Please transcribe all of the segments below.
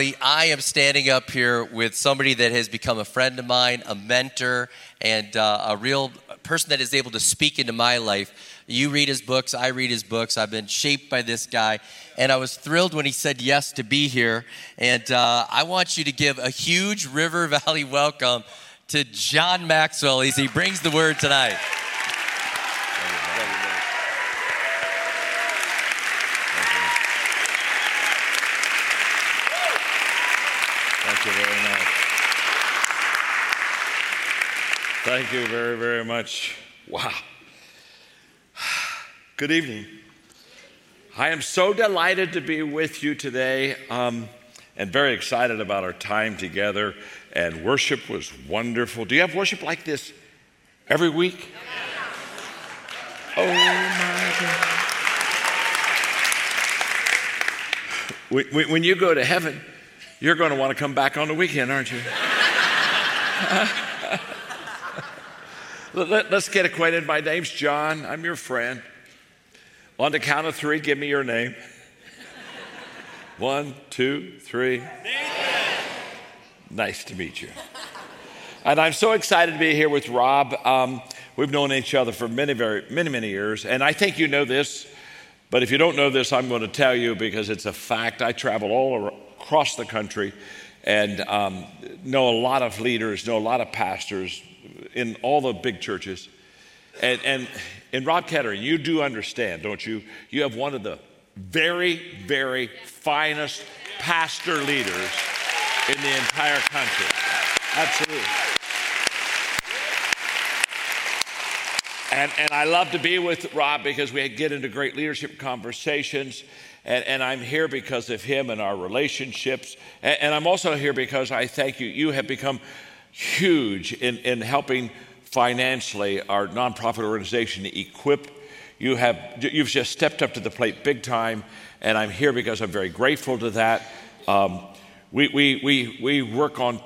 I am standing up here with somebody that has become a friend of mine, a mentor, and uh, a real person that is able to speak into my life. You read his books, I read his books. I've been shaped by this guy, and I was thrilled when he said yes to be here. And uh, I want you to give a huge River Valley welcome to John Maxwell as he brings the word tonight. Thank you very much. Thank you very, very much. Wow. Good evening. I am so delighted to be with you today um, and very excited about our time together. And worship was wonderful. Do you have worship like this every week? Oh my God. When you go to heaven, you're going to want to come back on the weekend, aren't you? Let, us get acquainted. My name's John. I'm your friend. On the count of three, give me your name. One, two, three. Nice to meet you. And I'm so excited to be here with Rob. Um, we've known each other for many, very, many, many years. And I think you know this, but if you don't know this, I'm going to tell you because it's a fact. I travel all across the country and um, know a lot of leaders, know a lot of pastors in all the big churches. And, and in Rob Ketterling, you do understand, don't you? You have one of the very, very finest pastor leaders in the entire country. Absolutely. And, and I love to be with Rob because we get into great leadership conversations. And, and, I'm here because of him and our relationships. And, and, I'm also here because I thank you. You have become huge in, in helping financially our nonprofit organization equip. You have, you've just stepped up to the plate big time. And I'm here because I'm very grateful to that. Um, we, we, we, we work on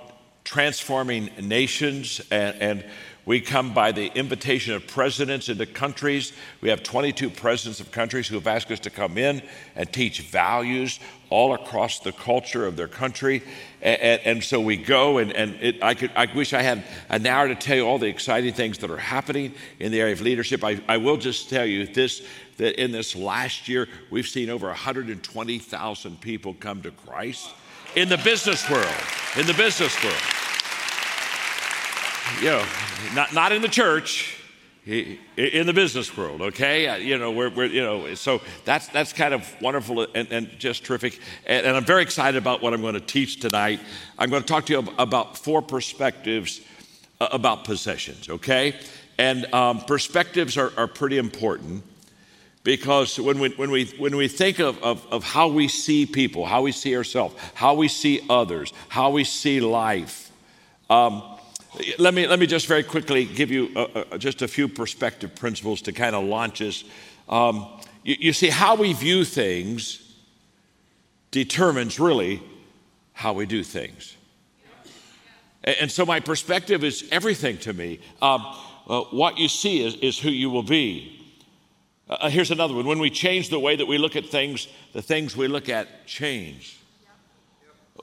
transforming nations and, and we come by the invitation of presidents into countries. We have 22 presidents of countries who have asked us to come in and teach values all across the culture of their country. And, and so we go, and, and it, I, could, I wish I had an hour to tell you all the exciting things that are happening in the area of leadership. I, I will just tell you this that in this last year, we've seen over 120,000 people come to Christ in the business world. In the business world you know, not, not in the church, in the business world, okay? Uh, you know, we're, we're, you know, so that's, that's kind of wonderful and, and just terrific. And, and, I'm very excited about what I'm going to teach tonight. I'm going to talk to you about four perspectives uh, about possessions, okay? And um, perspectives are, are pretty important because when we, when we, when we think of, of, of how we see people, how we see ourselves, how we see others, how we see life, um, let me, let me just very quickly give you a, a, just a few perspective principles to kind of launch us. Um, you, you see, how we view things determines really how we do things. And, so, my perspective is everything to me. Um, uh, what you see is, is who you will be. Uh, here's another one. When we change the way that we look at things, the things we look at change.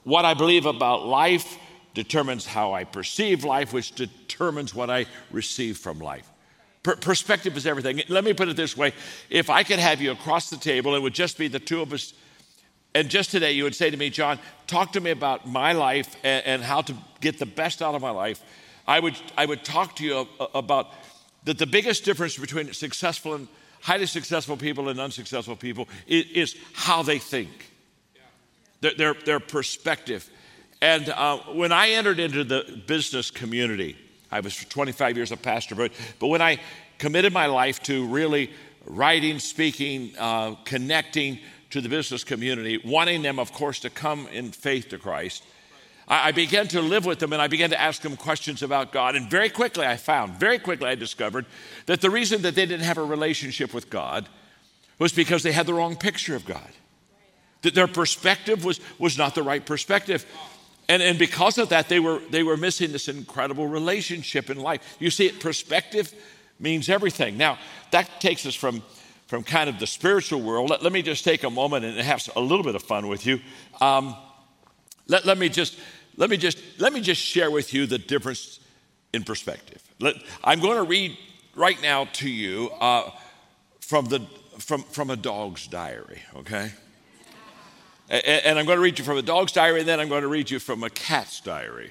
What I believe about life determines how I perceive life, which determines what I receive from life. Per- perspective is everything. Let me put it this way if I could have you across the table, it would just be the two of us. And just today, you would say to me, John, talk to me about my life and, and how to get the best out of my life. I would, I would talk to you uh, about that the biggest difference between successful and highly successful people and unsuccessful people is, is how they think, their, their, their perspective. And uh, when I entered into the business community, I was for 25 years a pastor, but, but when I committed my life to really writing, speaking, uh, connecting to the business community, wanting them, of course, to come in faith to Christ, I, I began to live with them and I began to ask them questions about God. And very quickly I found, very quickly I discovered that the reason that they didn't have a relationship with God was because they had the wrong picture of God. That their perspective was, was not the right perspective. And, and because of that, they were, they were missing this incredible relationship in life. You see, perspective means everything. Now, that takes us from, from kind of the spiritual world. Let, let me just take a moment and have a little bit of fun with you. Um, let, let, me just, let, me just, let me just share with you the difference in perspective. Let, I'm going to read right now to you uh, from, the, from, from a dog's diary, okay? And, I'm going to read you from a dog's diary, and then I'm going to read you from a cat's diary.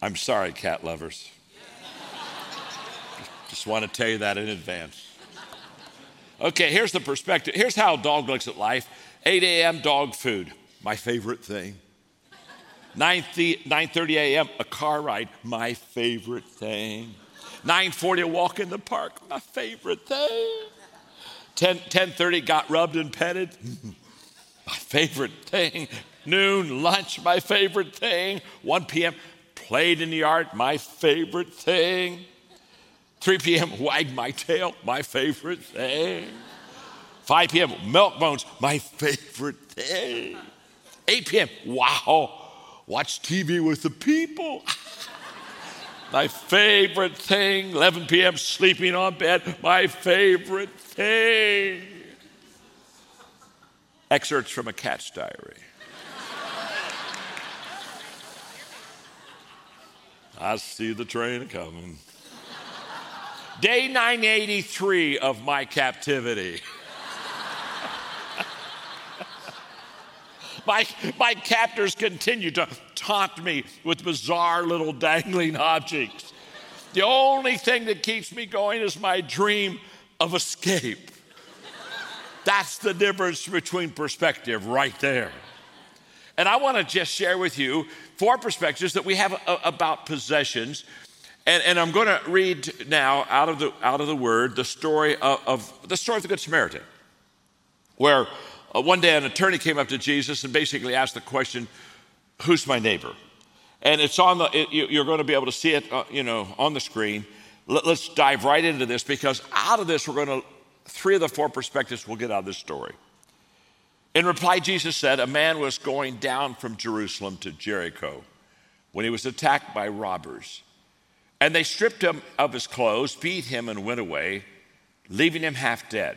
I'm sorry, cat lovers. Just want to tell you that in advance. Okay, here's the perspective. Here's how a dog looks at life 8 a.m., dog food, my favorite thing. 9.30 a.m., a car ride, my favorite thing. 9.40, a walk in the park, my favorite thing. 10, 10.30, got rubbed and petted, my favorite thing. Noon, lunch, my favorite thing. 1 p.m., played in the yard, my favorite thing. 3 p.m., wag my tail, my favorite thing. 5 p.m., milk bones, my favorite thing. 8 p.m., wow, watch TV with the people. my favorite thing. 11 p.m., sleeping on bed, my favorite thing. Excerpts from a cat's diary. I see the train coming. Day 983 of my captivity. My, my captors continue to taunt me with bizarre little dangling objects. The only thing that keeps me going is my dream of escape. That's the difference between perspective right there. And I want to just share with you four perspectives that we have about possessions. And, and I'm going to read now out of the, out of the word the story of, of the story of the Good Samaritan, where uh, one day an attorney came up to Jesus and basically asked the question, Who's my neighbor? And it's on the, it, you're going to be able to see it, uh, you know, on the screen. Let, let's dive right into this because out of this, we're going to, three of the four perspectives we'll get out of this story. In reply, Jesus said, A man was going down from Jerusalem to Jericho when he was attacked by robbers. And they stripped him of his clothes, beat him, and went away, leaving him half dead.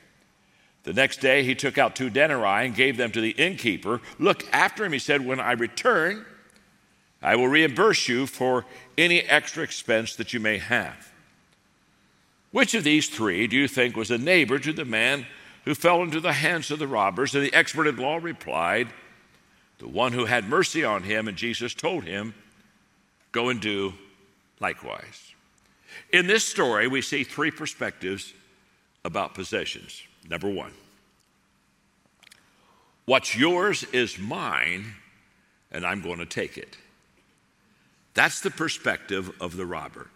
The next day he took out two denarii and gave them to the innkeeper. Look after him, he said, When I return, I will reimburse you for any extra expense that you may have. Which of these three do you think was a neighbor to the man who fell into the hands of the robbers. And the expert in law replied, The one who had mercy on him. And Jesus told him, Go and do likewise. In this story, we see three perspectives about possessions. Number one, what's yours is mine, and I'm going to take it. That's the perspective of the robber.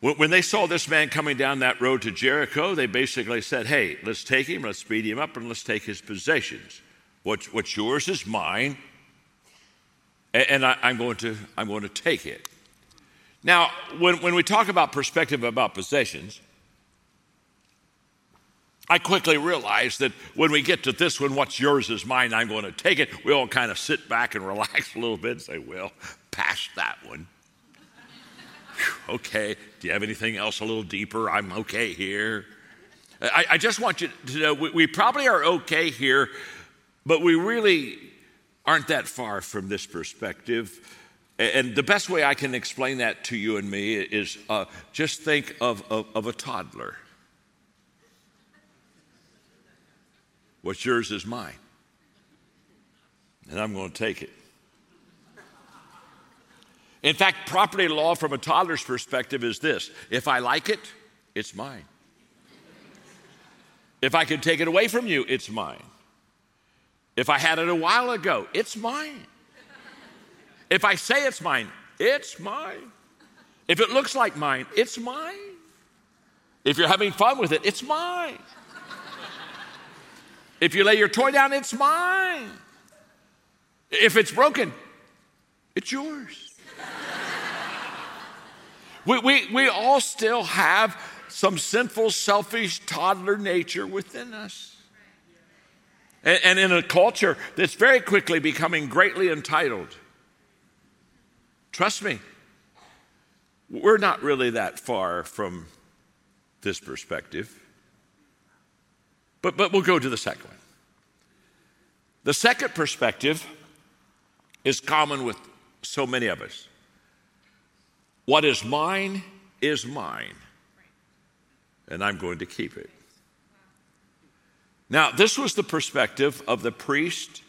When they saw this man coming down that road to Jericho, they basically said, Hey, let's take him, let's beat him up, and let's take his possessions. What's, what's yours is mine, and I, am going to, I'm going to take it. Now, when, when we talk about perspective about possessions, I quickly realized that when we get to this one, what's yours is mine, I'm going to take it. We all kind of sit back and relax a little bit and say, well, pass that one. okay, do you have anything else a little deeper? I'm okay here. I, I just want you to know we, we probably are okay here, but we really aren't that far from this perspective. And the best way I can explain that to you and me is uh, just think of, of, of a toddler. What's yours is mine. And I'm going to take it. In fact, property law from a toddler's perspective is this if I like it, it's mine. If I could take it away from you, it's mine. If I had it a while ago, it's mine. If I say it's mine, it's mine. If it looks like mine, it's mine. If you're having fun with it, it's mine. If you lay your toy down, it's mine. If it's broken, it's yours. we, we, we all still have some sinful, selfish, toddler nature within us. And, and in a culture that's very quickly becoming greatly entitled, trust me, we're not really that far from this perspective. But, but we'll go to the second one. The second perspective is common with so many of us. What is mine is mine, and I'm going to keep it. Now, this was the perspective of the priest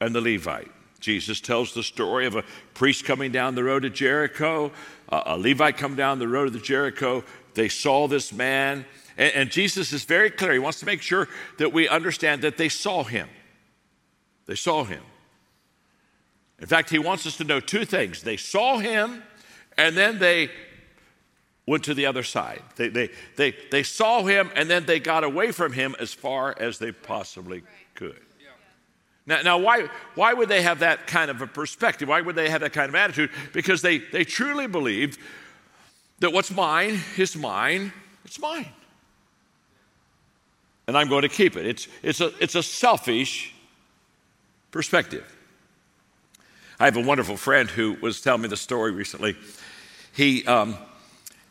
and the Levite. Jesus tells the story of a priest coming down the road to Jericho, a Levite come down the road of Jericho. They saw this man and, and Jesus is very clear. He wants to make sure that we understand that they saw him. They saw him. In fact, he wants us to know two things they saw him, and then they went to the other side. They, they, they, they saw him, and then they got away from him as far as they possibly could. Now, now why, why would they have that kind of a perspective? Why would they have that kind of attitude? Because they, they truly believed that what's mine is mine, it's mine and I'm going to keep it. It's, it's, a, it's a selfish perspective. I have a wonderful friend who was telling me the story recently. He, um,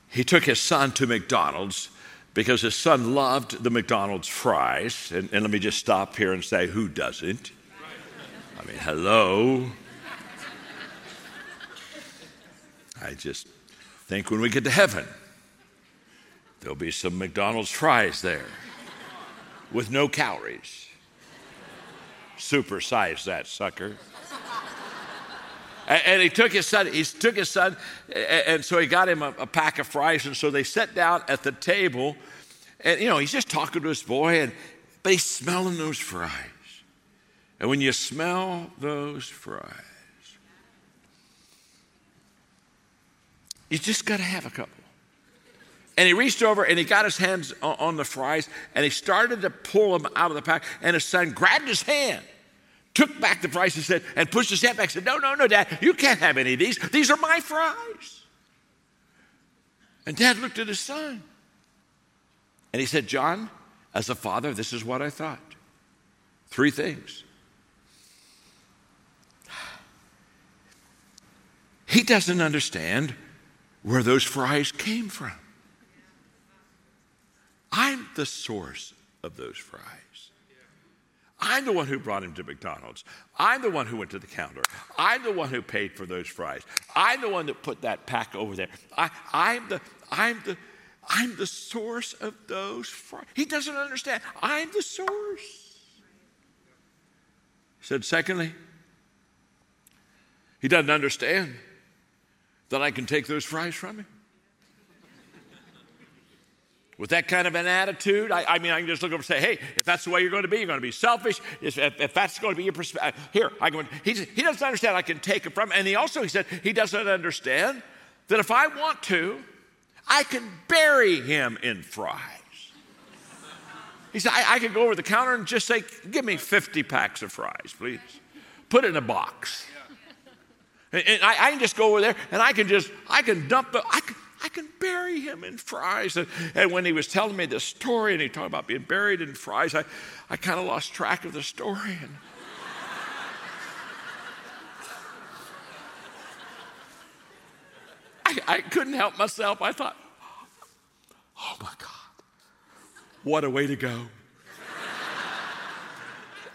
he took his son to McDonald's because his son loved the McDonald's fries. And, and let me just stop here and say, who doesn't? I mean, hello. I just think when we get to heaven, there'll be some McDonald's fries there with no calories. Supersize that sucker. and, he took his son, he took his son, and, so he got him a, a, pack of fries. And so they sat down at the table, and you know, he's just talking to his boy, and but he's smelling those fries. And when you smell those fries, you just got to have a couple. And he reached over and he got his hands on the fries and he started to pull them out of the pack. And his son grabbed his hand, took back the fries and said, and pushed his hand back and said, No, no, no, Dad, you can't have any of these. These are my fries. And Dad looked at his son and he said, John, as a father, this is what I thought. Three things. He doesn't understand where those fries came from. I'm the source of those fries. I'm the one who brought him to McDonald's. I'm the one who went to the counter. I'm the one who paid for those fries. I'm the one that put that pack over there. I, I'm the, I'm the, I'm the source of those fries. He doesn't understand. I'm the source. He said, secondly, he doesn't understand that I can take those fries from him with that kind of an attitude, I, I, mean, I can just look over and say, hey, if that's the way you're going to be, you're going to be selfish. If, if that's going to be your perspective, uh, here, I go, he, he doesn't understand I can take it from And he also, he said, he doesn't understand that if I want to, I can bury him in fries. He said, I, I can go over the counter and just say, give me 50 packs of fries, please. Put it in a box. And, and I, I, can just go over there and I can just, I can dump the, I can, I can bury him in fries. And, and when he was telling me this story and he talked about being buried in fries, I, I kind of lost track of the story. And I, couldn't help myself. I thought, oh my God, what a way to go.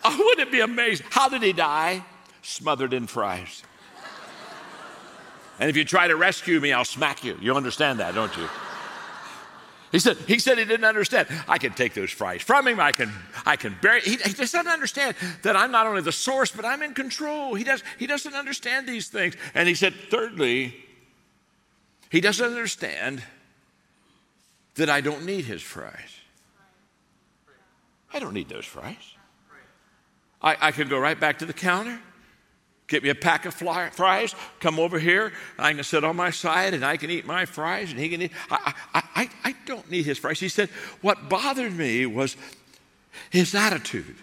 oh, wouldn't it be amazing? How did he die? Smothered in fries. And if you try to rescue me, I'll smack you. You understand that, don't you? He said, he said he didn't understand. I can take those fries from him. I can, I can bury. He, he just doesn't understand that I'm not only the source, but I'm in control. He, does, he doesn't understand these things. And he said, thirdly, he doesn't understand that I don't need his fries. I don't need those fries. I, I can go right back to the counter Get me a pack of fly, fries, come over here. I can sit on my side and I can eat my fries and he can eat. I, I, I, I don't need his fries. He said, What bothered me was his attitude.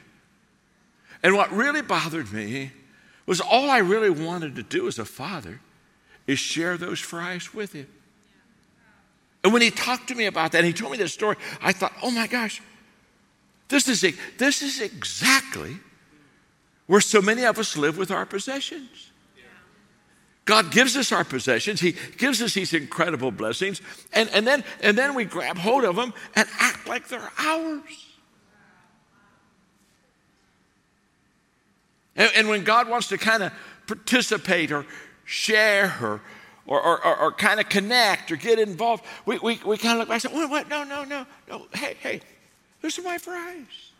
And what really bothered me was all I really wanted to do as a father is share those fries with him. And when he talked to me about that, and he told me this story, I thought, oh my gosh, this is, this is exactly where so many of us live with our possessions. God gives us our possessions. He gives us these incredible blessings. And, and, then, and then we grab hold of them and act like they're ours. And, and when God wants to kind of participate or share or, or, or, or, or kind of connect or get involved, we, we, we kind of look back and say, what, what? No, no, no, no. Hey, hey, those are my fries.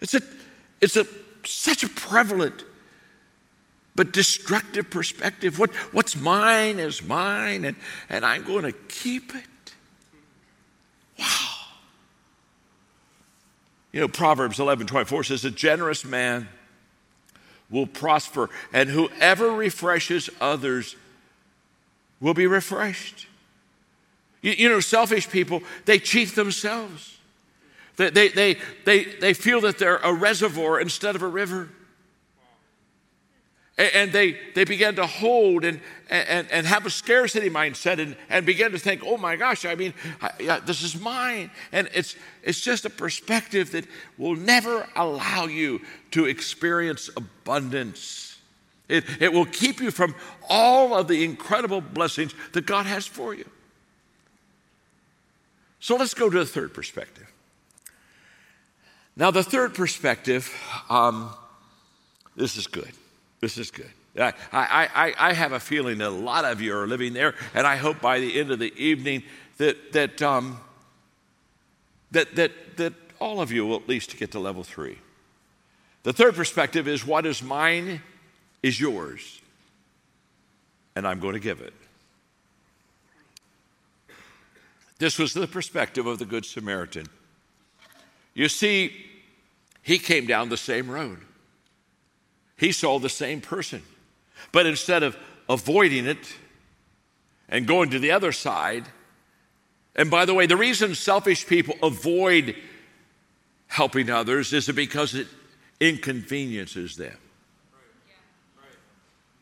It's a, it's a, such a prevalent but destructive perspective. What, what's mine is mine, and, and I'm going to keep it. Wow. You know, Proverbs 11 24 says, A generous man will prosper, and whoever refreshes others will be refreshed. You, you know, selfish people, they cheat themselves. They, they, they, they, they feel that they're a reservoir instead of a river. And they, they begin to hold and, and, and have a scarcity mindset and, and begin to think, oh my gosh, I mean, I, yeah, this is mine. And it's, it's just a perspective that will never allow you to experience abundance. It, it will keep you from all of the incredible blessings that God has for you. So let's go to the third perspective. Now, the third perspective, um, this is good. This is good. I, I, I, have a feeling that a lot of you are living there, and I hope by the end of the evening that, that, um, that, that, that all of you will at least get to level three. The third perspective is what is mine is yours, and I'm going to give it. This was the perspective of the Good Samaritan. You see, he came down the same road. He saw the same person. But instead of avoiding it and going to the other side, and by the way, the reason selfish people avoid helping others is because it inconveniences them.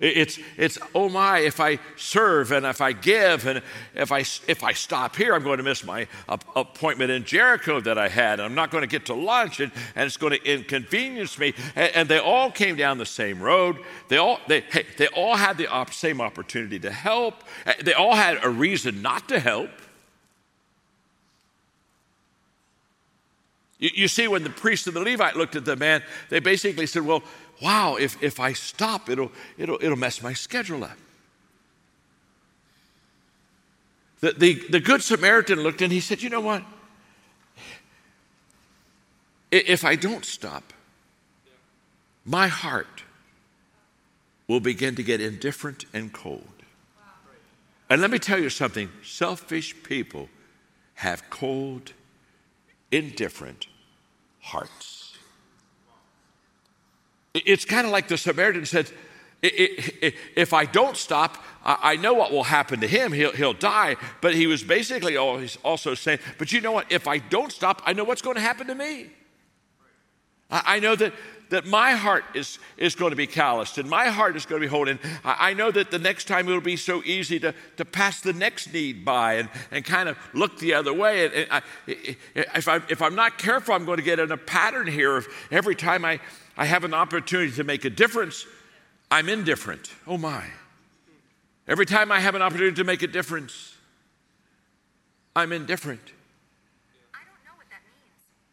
It's, it's, oh my, if I serve and if I give and if I, if I stop here, I'm going to miss my appointment in Jericho that I had. And I'm not going to get to lunch and, and it's going to inconvenience me. And, and they all came down the same road. They all, they, hey, they all had the op- same opportunity to help. They all had a reason not to help. You, you see, when the priest and the Levite looked at the man, they basically said, well, wow, if, if I stop, it'll, it'll, it'll mess my schedule up. The, the, the Good Samaritan looked and he said, You know what? If I don't stop, my heart will begin to get indifferent and cold. And let me tell you something selfish people have cold, indifferent hearts. It's kind of like the Samaritan said, if I don't stop, I know what will happen to him. He'll, he'll die. But he was basically always also saying, but you know what? If I don't stop, I know what's going to happen to me. I, know that that my heart is, is going to be calloused and my heart is going to be holding. I, I know that the next time it'll be so easy to, to pass the next need by and, and kind of look the other way. And, and I, if, I, if I'm not careful, I'm going to get in a pattern here of every time I, I have an opportunity to make a difference, I'm indifferent. Oh my. Every time I have an opportunity to make a difference, I'm indifferent.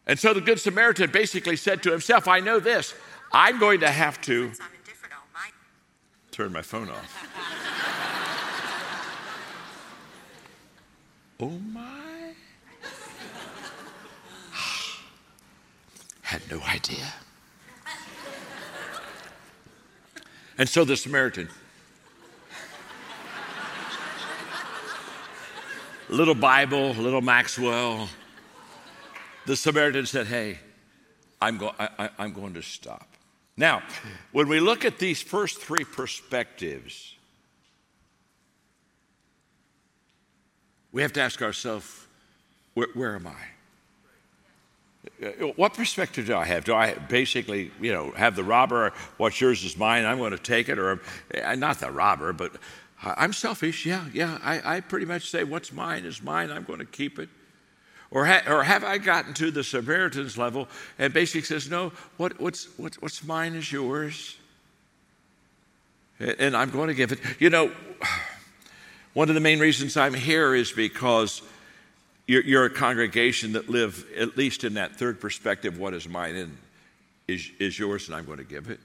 And so the Good Samaritan basically said to himself, I know this, I'm going to have to turn my phone off. oh my. Had no idea. And so the Samaritan, little Bible, little Maxwell, the Samaritan said, Hey, I'm, go- I, am going to stop. Now, when we look at these first three perspectives, we have to ask ourselves, where, where am I? What perspective do I have? Do I basically, you know, have the robber, what's yours is mine, I'm going to take it, or uh, not the robber, but I'm selfish. Yeah, yeah. I, I pretty much say what's mine is mine, I'm going to keep it. Or, ha- or have I gotten to the Samaritan's level and basically says, no, what, what's, what's, what's mine is yours? And I'm going to give it. You know, one of the main reasons I'm here is because you're, you're, a congregation that live at least in that third perspective what is mine and is, is yours, and I'm going to give it.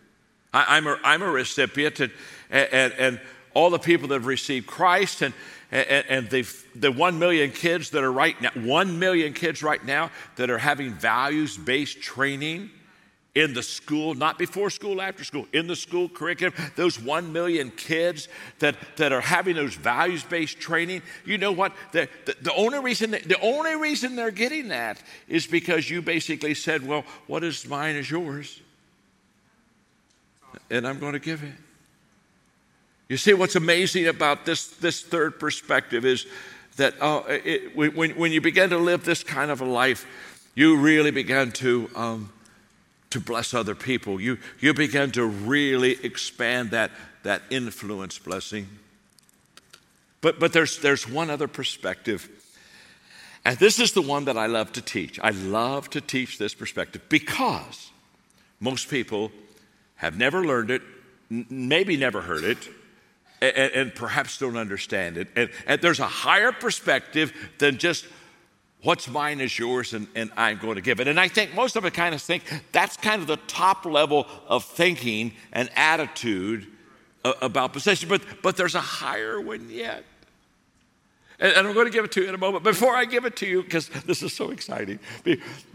I, am a, I'm a recipient, and, and, and all the people that have received Christ and, and, and the one million kids that are right now, one million kids right now that are having values based training in the school, not before school, after school, in the school curriculum, those one million kids that, that are having those values based training, you know what? The, the, the, only reason, the only reason they're getting that is because you basically said, well, what is mine is yours. And I'm going to give it. You see, what's amazing about this, this third perspective is that uh, it, when, when you begin to live this kind of a life, you really begin to, um, to bless other people. You, you begin to really expand that, that influence blessing. But, but there's, there's one other perspective. And this is the one that I love to teach. I love to teach this perspective because most people have never learned it, maybe never heard it, and, and perhaps don't understand it. And, and, there's a higher perspective than just what's mine is yours and, and I'm going to give it. And I think most of us kind of think that's kind of the top level of thinking and attitude about possession. But, but there's a higher one yet. And, I'm going to give it to you in a moment. Before I give it to you, because this is so exciting,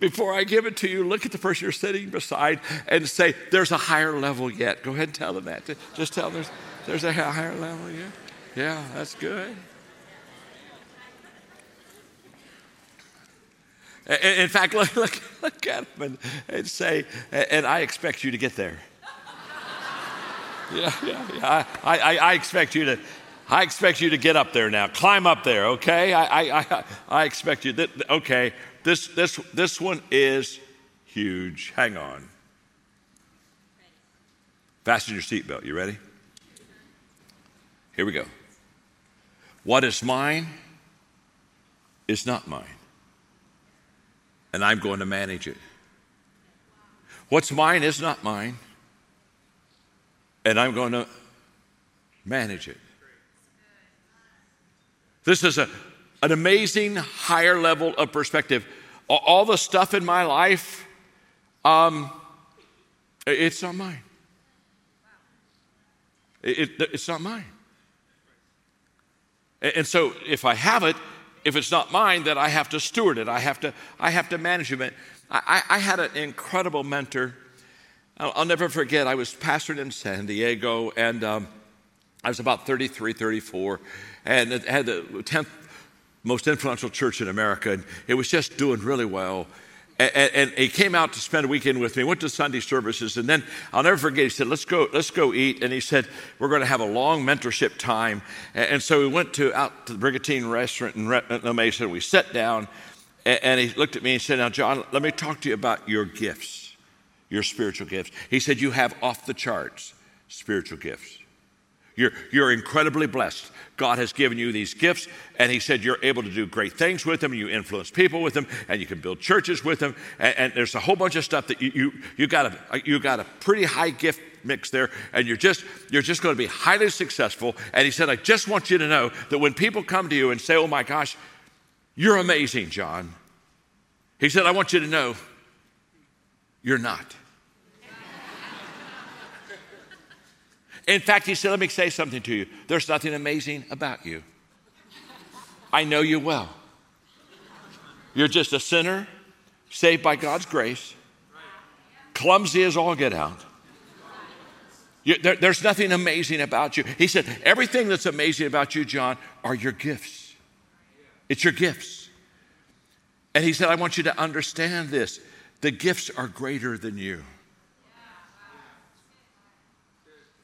before I give it to you, look at the person you're sitting beside and say, There's a higher level yet. Go ahead and tell them that. Just tell them there's. A higher level, yeah? Yeah, that's good. In fact, look, look, look at them and, and, say, and I expect you to get there. Yeah, yeah, yeah. I, I, I, expect you to, I expect you to get up there now. Climb up there, okay? I, I, I, expect you. Okay, this, this, this one is huge. Hang on. Fasten your seatbelt. You ready? Here we go. What is mine is not mine, and I'm going to manage it. What's mine is not mine, and I'm going to manage it. This is a, an amazing higher level of perspective. All the stuff in my life, um, it's not mine. It, it, it's not mine. And so if I have it, if it's not mine, then I have to steward it. I have to, I have to manage it. I, I had an incredible mentor. I'll, I'll, never forget, I was pastored in San Diego, and um, I was about 33, 34, and it had the 10th most influential church in America, and it was just doing really well. And, and, he came out to spend a weekend with me. Went to Sunday services, and then I'll never forget. He said, "Let's go, let's go eat." And he said, "We're going to have a long mentorship time." And, and so we went to out to the Brigantine Restaurant in La Mesa. We sat down, and, and he looked at me and said, "Now, John, let me talk to you about your gifts. your spiritual gifts. He said, You have off the charts spiritual gifts. You're, you're incredibly blessed. God has given you these gifts, and He said you're able to do great things with them. You influence people with them, and you can build churches with them. And, and there's a whole bunch of stuff that you, you, you, got a, you got a pretty high gift mix there, and you're just, you're just going to be highly successful. And He said, I just want you to know that when people come to you and say, Oh my gosh, you're amazing, John, He said, I want you to know you're not. In fact, he said, Let me say something to you. There's nothing amazing about you. I know you well. You're just a sinner saved by God's grace, clumsy as all get out. You, there, there's nothing amazing about you. He said, Everything that's amazing about you, John, are your gifts. It's your gifts. And he said, I want you to understand this the gifts are greater than you.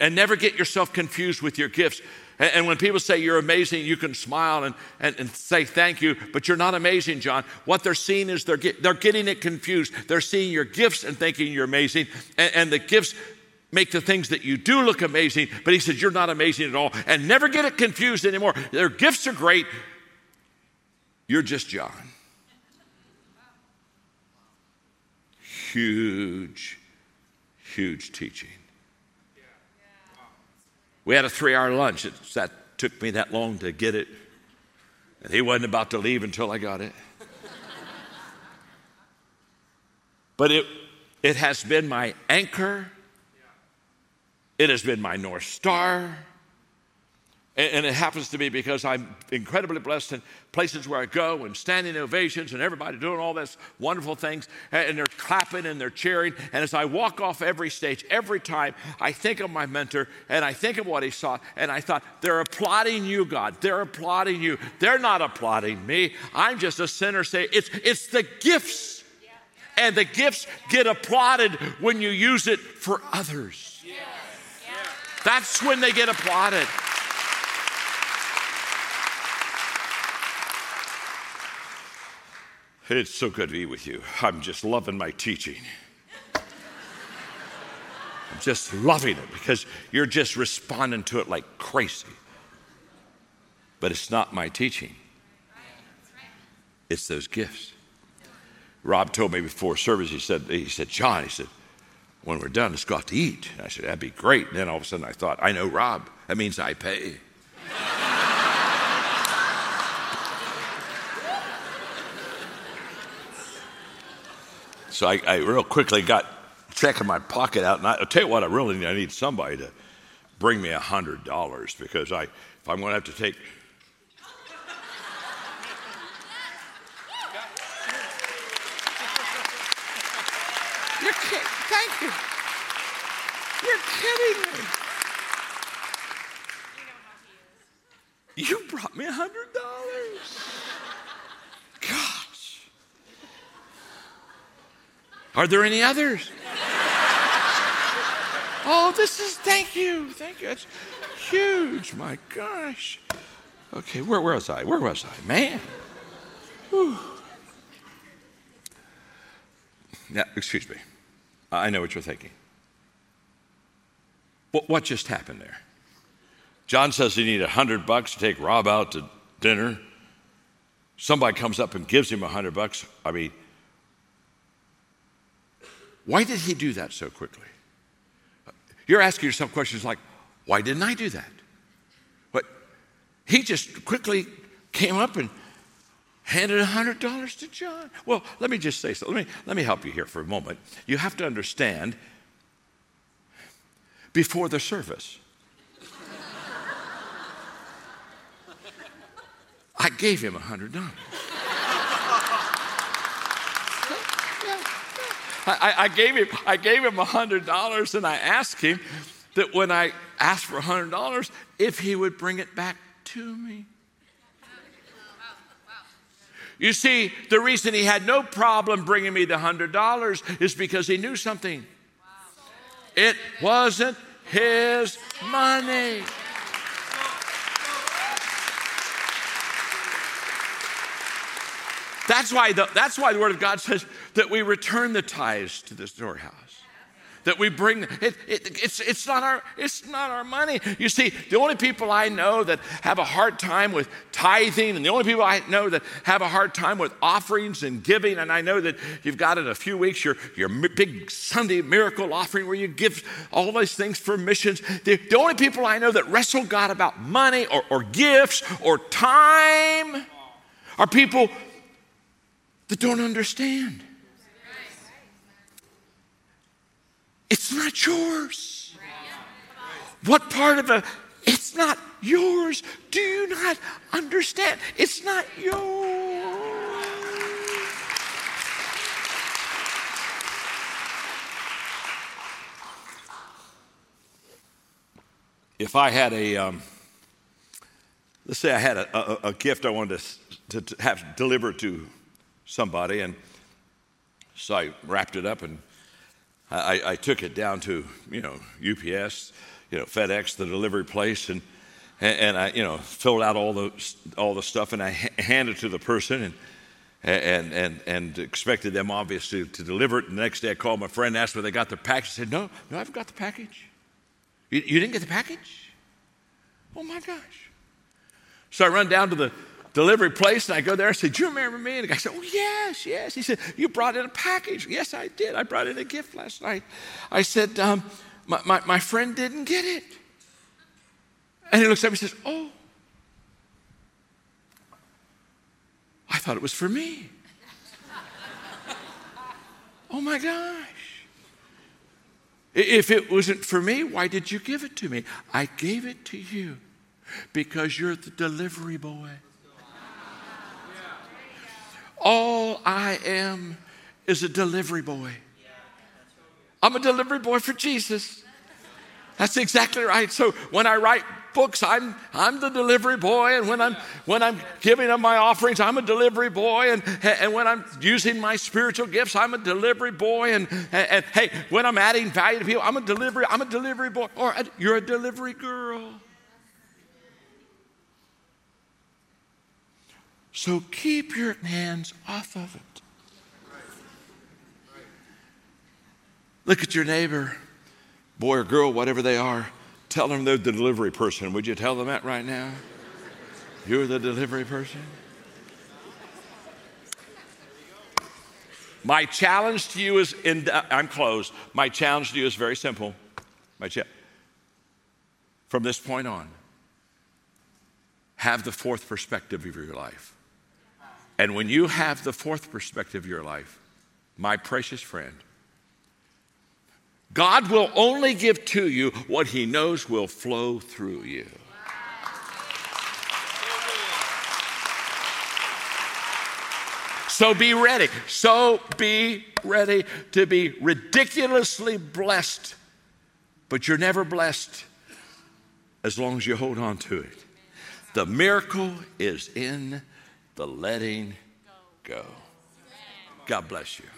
And never get yourself confused with your gifts. And, and when people say you're amazing, you can smile and, and, and, say thank you, but you're not amazing, John. What they're seeing is they're, get, they're getting it confused. They're seeing your gifts and thinking you're amazing. And, and the gifts make the things that you do look amazing, but he says you're not amazing at all. And never get it confused anymore. Their gifts are great. You're just John. Huge, huge teaching. We had a three hour lunch. It, that took me that long to get it. And he wasn't about to leave until I got it. but it, it has been my anchor, it has been my North Star. And, it happens to me because I'm incredibly blessed in places where I go and standing ovations and everybody doing all these wonderful things and they're clapping and they're cheering. And as I walk off every stage, every time, I think of my mentor and I think of what he saw. And I thought, they're applauding you, God. They're applauding you. They're not applauding me. I'm just a sinner. Say, it's, it's the gifts. And the gifts get applauded when you use it for others. That's when they get applauded. It's so good to be with you. I'm just loving my teaching. I'm just loving it because you're just responding to it like crazy. But it's not my teaching, it's those gifts. Rob told me before service, he said, he said, John, he said, when we're done, let's go out to eat. And I said, that'd be great. And then all of a sudden I thought, I know Rob. That means I pay. So I, I real quickly got checking my pocket out, and I, will tell you what, I really need, I need somebody to bring me hundred dollars because I, if I'm going to have to take. You're kidding. Thank you. You're kidding me. You brought me a hundred dollars. God. Are there any others? oh, this is, thank you, thank you. It's huge, my gosh. Okay, where, where was I? Where was I? Man. Now, excuse me. I know what you're thinking. What, what just happened there? John says he needed a hundred bucks to take Rob out to dinner. Somebody comes up and gives him a hundred bucks. I mean, why did he do that so quickly? You're asking yourself questions like, why didn't I do that? But he just quickly came up and handed $100 to John. Well, let me just say so. Let me, let me help you here for a moment. You have to understand before the service, I gave him $100. I, I, gave him, I gave him $100 and I asked him that when I asked for $100, if he would bring it back to me. You see, the reason he had no problem bringing me the $100 is because he knew something. It wasn't his money. That's why, the, that's why the Word of God says that we return the tithes to the storehouse. that we bring. It, it, it's, it's, not our, it's not our money. You see, the only people I know that have a hard time with tithing, and the only people I know that have a hard time with offerings and giving, and I know that you've got in a few weeks your, your big Sunday miracle offering where you give all those things for missions. The, the only people I know that wrestle God about money or, or gifts or time are people that don't understand. It's not yours. What part of a it's not yours? Do you not understand? It's not yours. If I had a, um, let's say I had a, a, a gift I wanted to, to, to have delivered to somebody, and so I wrapped it up and I, I, took it down to, you know, UPS, you know, FedEx, the delivery place, and, and I, you know, filled out all the, all the stuff and I handed it to the person and, and, and, and expected them obviously to deliver it. And the next day I called my friend, asked where they got their package. I said, no, no, I haven't got the package. You, you didn't get the package? Oh my gosh. So I run down to the delivery place, and I go there. I said, "Do you remember me?" And the guy said, "Oh yes, yes." He said, "You brought in a package." Yes, I did. I brought in a gift last night. I said, um, my, my, my friend didn't get it." And he looks at me and says, "Oh, I thought it was for me." oh my gosh. If it wasn't for me, why did you give it to me? I gave it to you because you're the delivery boy. All I am is a delivery boy. I'm a delivery boy for Jesus. That's exactly right. So when I write books, I'm, I'm the delivery boy. And when I'm, when I'm giving up my offerings, I'm a delivery boy. And, and when I'm using my spiritual gifts, I'm a delivery boy. And, and, and hey, when I'm adding value to people, I'm a delivery, I'm a delivery boy. Or a, you're a delivery girl. So keep your hands off of it. Look at your neighbor, boy or girl, whatever they are. Tell them they're the delivery person. Would you tell them that right now? You're the delivery person? My challenge to you is in, I'm closed. My challenge to you is very simple. My cha- from this point on, have the fourth perspective of your life. And when you have the fourth perspective of your life, my precious friend, God will only give to you what He knows will flow through you. So be ready. So be ready to be ridiculously blessed. But you're never blessed as long as you hold on to it. The miracle is in the letting go. God bless you.